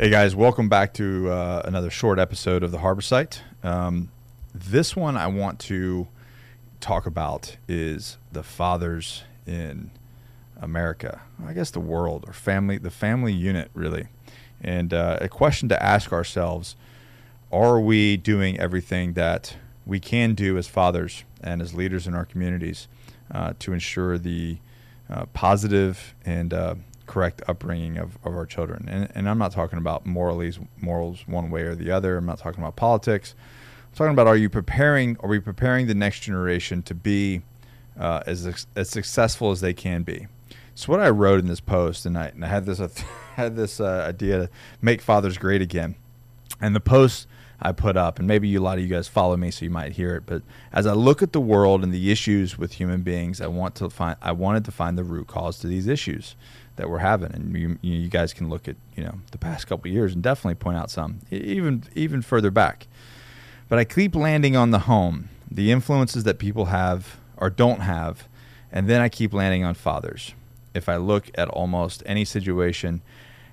Hey guys, welcome back to uh, another short episode of the Harbor Site. Um, this one I want to talk about is the fathers in America, I guess the world or family, the family unit really, and uh, a question to ask ourselves: Are we doing everything that we can do as fathers and as leaders in our communities uh, to ensure the uh, positive and uh, correct upbringing of, of our children. And, and I'm not talking about morals, morals one way or the other. I'm not talking about politics. I'm talking about are you preparing, are we preparing the next generation to be uh, as, as successful as they can be? So what I wrote in this post, and I, and I had this, uh, had this uh, idea to make fathers great again. And the post I put up, and maybe a lot of you guys follow me, so you might hear it. But as I look at the world and the issues with human beings, I want to find, I wanted to find the root cause to these issues that we're having, and you, you guys can look at you know the past couple years and definitely point out some even even further back. But I keep landing on the home, the influences that people have or don't have, and then I keep landing on fathers. If I look at almost any situation,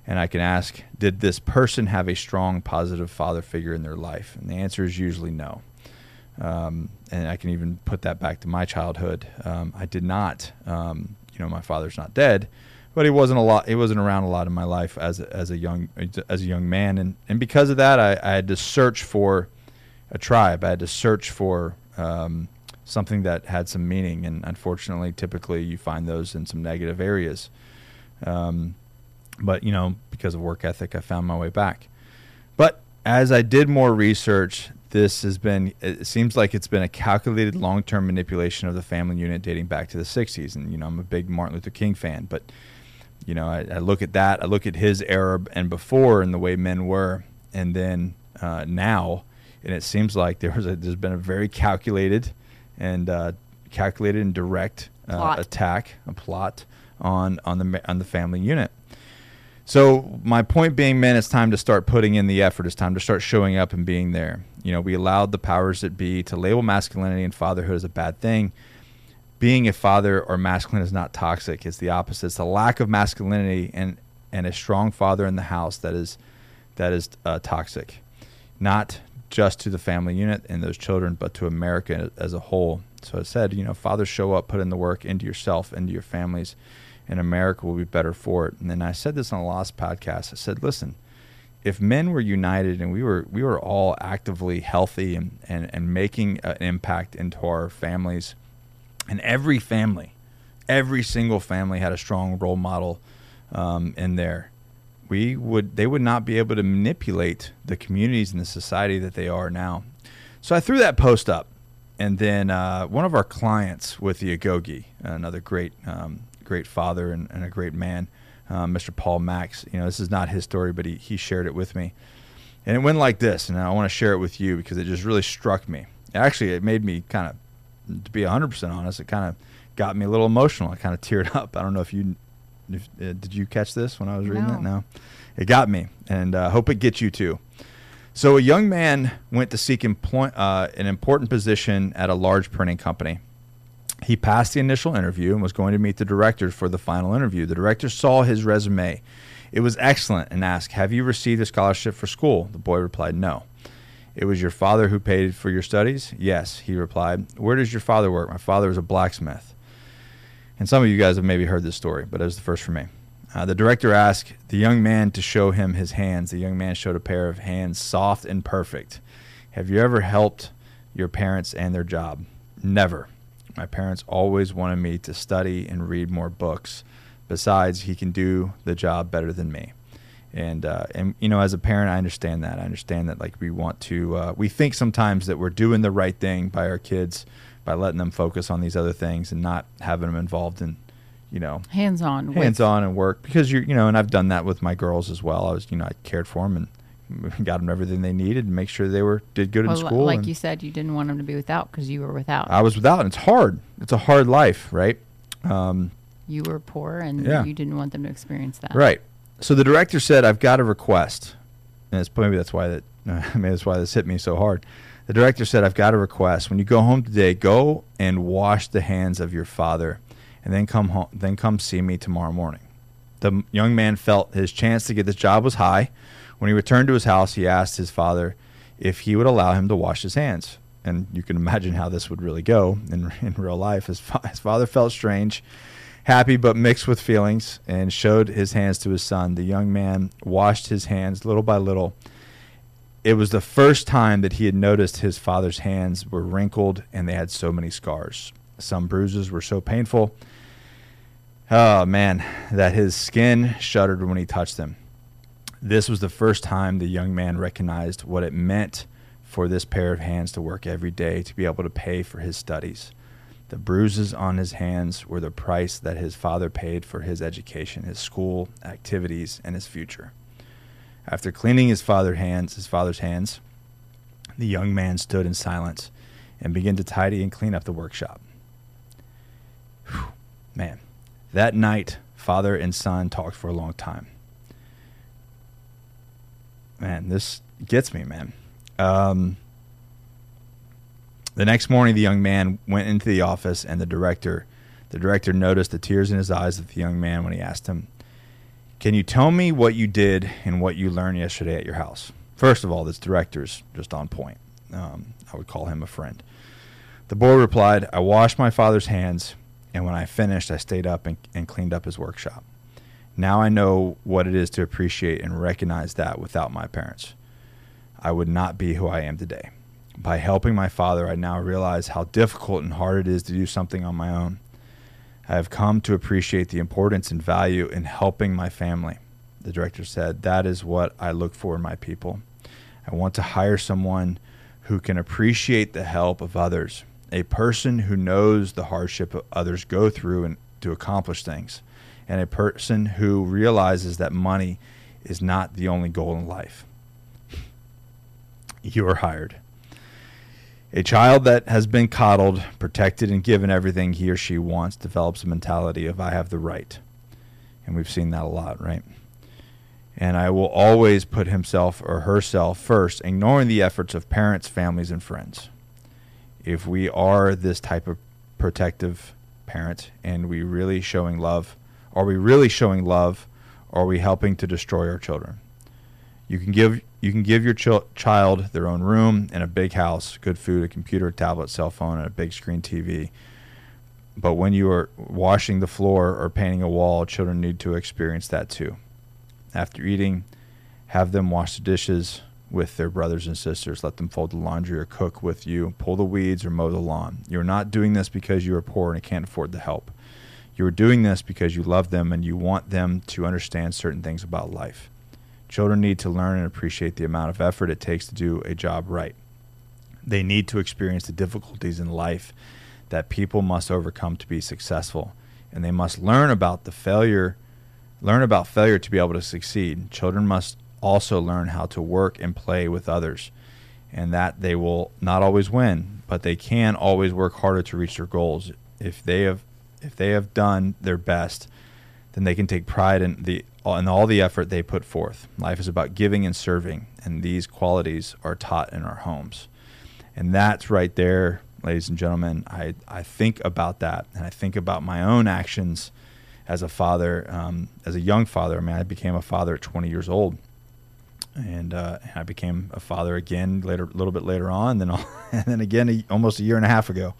and I can ask, did this person have a strong positive father figure in their life? And the answer is usually no. Um, and I can even put that back to my childhood. Um, I did not. Um, you know, my father's not dead, but he wasn't a lot. He wasn't around a lot in my life as a, as a young as a young man, and and because of that, I, I had to search for a tribe. I had to search for um, something that had some meaning, and unfortunately, typically you find those in some negative areas. Um, but you know, because of work ethic, I found my way back. But as I did more research, this has been it seems like it's been a calculated long-term manipulation of the family unit dating back to the 60s and you know i'm a big martin luther king fan but you know, I, I, look at that. I look at his era and before and the way men were, and then uh, now, and it seems like there was a, there's been a very calculated and uh, calculated and direct uh, attack, a plot on on the on the family unit. So my point being, men, it's time to start putting in the effort. It's time to start showing up and being there. You know, we allowed the powers that be to label masculinity and fatherhood as a bad thing being a father or masculine is not toxic. It's the opposite. It's the lack of masculinity and and a strong father in the house that is that is uh, toxic, not just to the family unit and those children, but to America as a whole. So I said, you know, fathers show up, put in the work into yourself, into your families, and America will be better for it. And then I said this on a last podcast. I said, listen, if men were united and we were we were all actively healthy and and, and making an impact into our families and every family, every single family had a strong role model um, in there. We would they would not be able to manipulate the communities and the society that they are now. So I threw that post up, and then uh, one of our clients with the Agoge, another great um, great father and, and, a great man, uh, Mr. Paul Max. You know, this is not his story, but he he shared it with me, and it went like this. And I want to share it with you because it just really struck me. Actually, it made me kind of to be 100% honest, it kind of got me a little emotional. I kind of teared up. I don't know if you if, uh, did you catch this when I was reading no. it? No. It got me, and I uh, hope it gets you too. So, a young man went to seek employ- uh, an important position at a large printing company. He passed the initial interview and was going to meet the director for the final interview. The director saw his resume. It was excellent and asked, Have you received a scholarship for school? The boy replied, No. It was your father who paid for your studies? Yes, he replied. Where does your father work? My father is a blacksmith. And some of you guys have maybe heard this story, but it was the first for me. Uh, the director asked the young man to show him his hands. The young man showed a pair of hands, soft and perfect. Have you ever helped your parents and their job? Never. My parents always wanted me to study and read more books. Besides, he can do the job better than me and uh, and you know as a parent i understand that. I understand that like we want to uh, we think sometimes that we're doing the right thing by our kids by letting them focus on these other things and not having them involved in you know hands on hands on and work. Because you're you know and i've done that with my girls as well. I was you know i cared for them and got them everything they needed and make sure they were did good well, in school like you said you didn't want them to be without because you were without. I was without and it's hard. It's a hard life right? Um, you were poor and yeah. you didn't want them to experience that. Right so the director said, "I've got a request," and it's maybe that's why that maybe that's why this hit me so hard. The director said, "I've got a request. When you go home today, go and wash the hands of your father, and then come home. Then come see me tomorrow morning." The young man felt his chance to get this job was high. When he returned to his house, he asked his father if he would allow him to wash his hands. And you can imagine how this would really go in, in real life. His, fa- his father felt strange, happy but mixed with feelings, and showed his hands to his son. The young man washed his hands little by little. It was the first time that he had noticed his father's hands were wrinkled and they had so many scars. Some bruises were so painful, oh man, that his skin shuddered when he touched them. This was the first time the young man recognized what it meant for this pair of hands to work every day to be able to pay for his studies. The bruises on his hands were the price that his father paid for his education, his school, activities, and his future. After cleaning his father's hands, his father's hands, the young man stood in silence and began to tidy and clean up the workshop. Whew, man, that night, father and son talked for a long time. Man, this gets me, man. Um, the next morning, the young man went into the office, and the director, the director noticed the tears in his eyes of the young man when he asked him, "Can you tell me what you did and what you learned yesterday at your house?" First of all, this director's just on point. Um, I would call him a friend. The boy replied, "I washed my father's hands, and when I finished, I stayed up and, and cleaned up his workshop. Now I know what it is to appreciate and recognize that without my parents." I would not be who I am today. By helping my father, I now realize how difficult and hard it is to do something on my own. I have come to appreciate the importance and value in helping my family. The director said, That is what I look for in my people. I want to hire someone who can appreciate the help of others, a person who knows the hardship others go through and to accomplish things, and a person who realizes that money is not the only goal in life you are hired. A child that has been coddled, protected, and given everything he or she wants develops a mentality of I have the right. And we've seen that a lot, right? And I will always put himself or herself first, ignoring the efforts of parents, families, and friends. If we are this type of protective parent and we really showing love, are we really showing love? Or are we helping to destroy our children? You can give you can give your ch- child their own room and a big house, good food, a computer, a tablet, cell phone, and a big screen TV. But when you are washing the floor or painting a wall, children need to experience that too. After eating, have them wash the dishes with their brothers and sisters. Let them fold the laundry or cook with you, pull the weeds or mow the lawn. You're not doing this because you are poor and can't afford the help. You are doing this because you love them and you want them to understand certain things about life. Children need to learn and appreciate the amount of effort it takes to do a job right. They need to experience the difficulties in life that people must overcome to be successful, and they must learn about the failure, learn about failure to be able to succeed. Children must also learn how to work and play with others, and that they will not always win, but they can always work harder to reach their goals. If they have if they have done their best, then they can take pride in the and all the effort they put forth. Life is about giving and serving, and these qualities are taught in our homes. And that's right there, ladies and gentlemen. I, I think about that, and I think about my own actions as a father, um, as a young father. I mean, I became a father at 20 years old. And uh, I became a father again later, a little bit later on, then, and then again almost a year and a half ago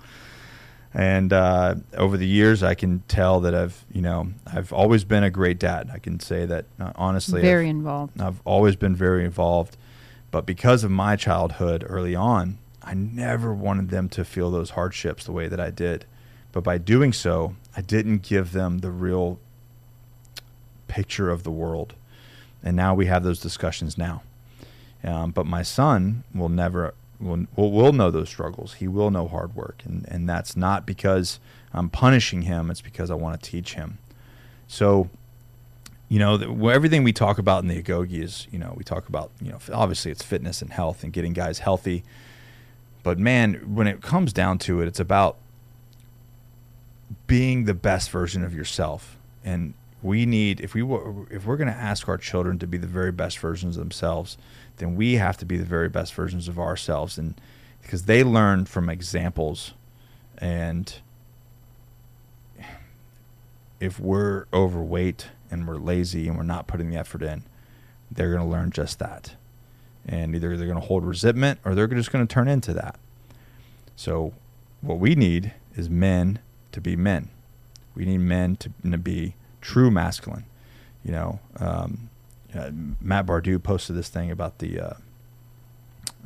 and uh, over the years i can tell that i've you know i've always been a great dad. I can say that uh, honestly very I've, involved. I've always been very involved. But because of my childhood early on i never wanted them to feel those hardships the way that i did. But by doing so i didn't give them the real picture of the world. And now we have those discussions now. Um, but my son will never will, will know those struggles. He will know hard work, and and that's not because I'm punishing him. It's because I want to teach him. So, you know, the, everything we talk about in the Agoge is, you know, we talk about, you know, obviously it's fitness and health and getting guys healthy. But man, when it comes down to it, it's about being the best version of yourself. And we need if we if we're going to ask our children to be the very best versions of themselves, then we have to be the very best versions of ourselves and because they learn from examples and if we're overweight and we're lazy and we're not putting the effort in they're going to learn just that. And either they're going to hold resentment or they're just going to turn into that. So, what we need is men to be men. We need men to, to be true masculine. You know, um, uh, Matt Beaudreau posted this thing about the uh,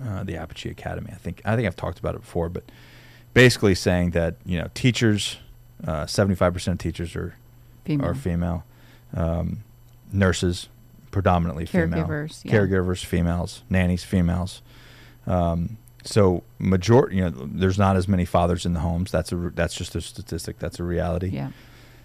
uh, the Apogee Academy. I think I think I've talked about it before, but basically saying that you know teachers, uh, seventy five percent of teachers are Female. are female, um, nurses predominantly female, Caregivers, yeah. caregivers females, nannies females. Um, so majority, you know, there's not as many fathers in the homes. That's a that's just a statistic. That's a reality. Yeah.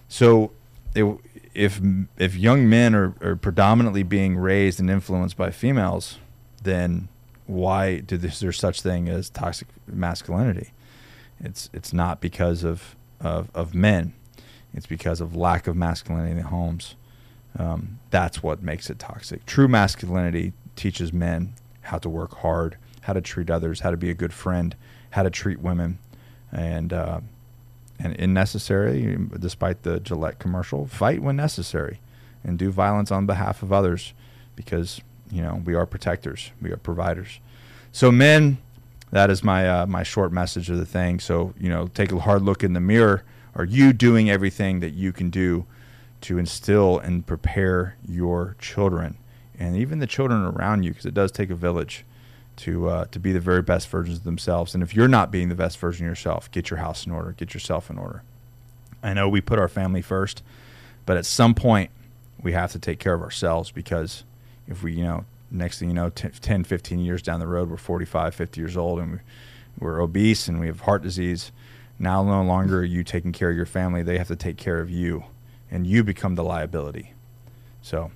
So, it, if if young men are, are predominantly being raised and influenced by females, then why do is there such thing as toxic masculinity? It's it's not because of of, of men. It's because of lack of masculinity in the homes. Um, that's what makes it toxic. True masculinity teaches men how to work hard, how to treat others, how to be a good friend, how to treat women, and uh, and in necessary, despite the Gillette commercial, fight when necessary, and do violence on behalf of others, because you know we are protectors, we are providers. So men, that is my uh, my short message of the thing. So you know, take a hard look in the mirror. Are you doing everything that you can do to instill and prepare your children, and even the children around you, because it does take a village to uh, to be the very best versions of themselves. And if you're not being the best version of yourself, get your house in order, get yourself in order. I know we put our family first, but at some point we have to take care of ourselves because if we, you know, next thing you know, 10, 15 years down the road, we're 45, 50 years old and we're obese and we have heart disease. Now no longer are you taking care of your family, they have to take care of you and you become the liability. So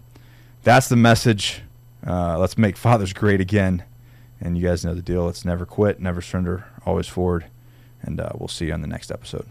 that's the message. Uh, let's make fathers great again. And you guys know the deal. It's never quit, never surrender, always forward. And uh, we'll see you on the next episode.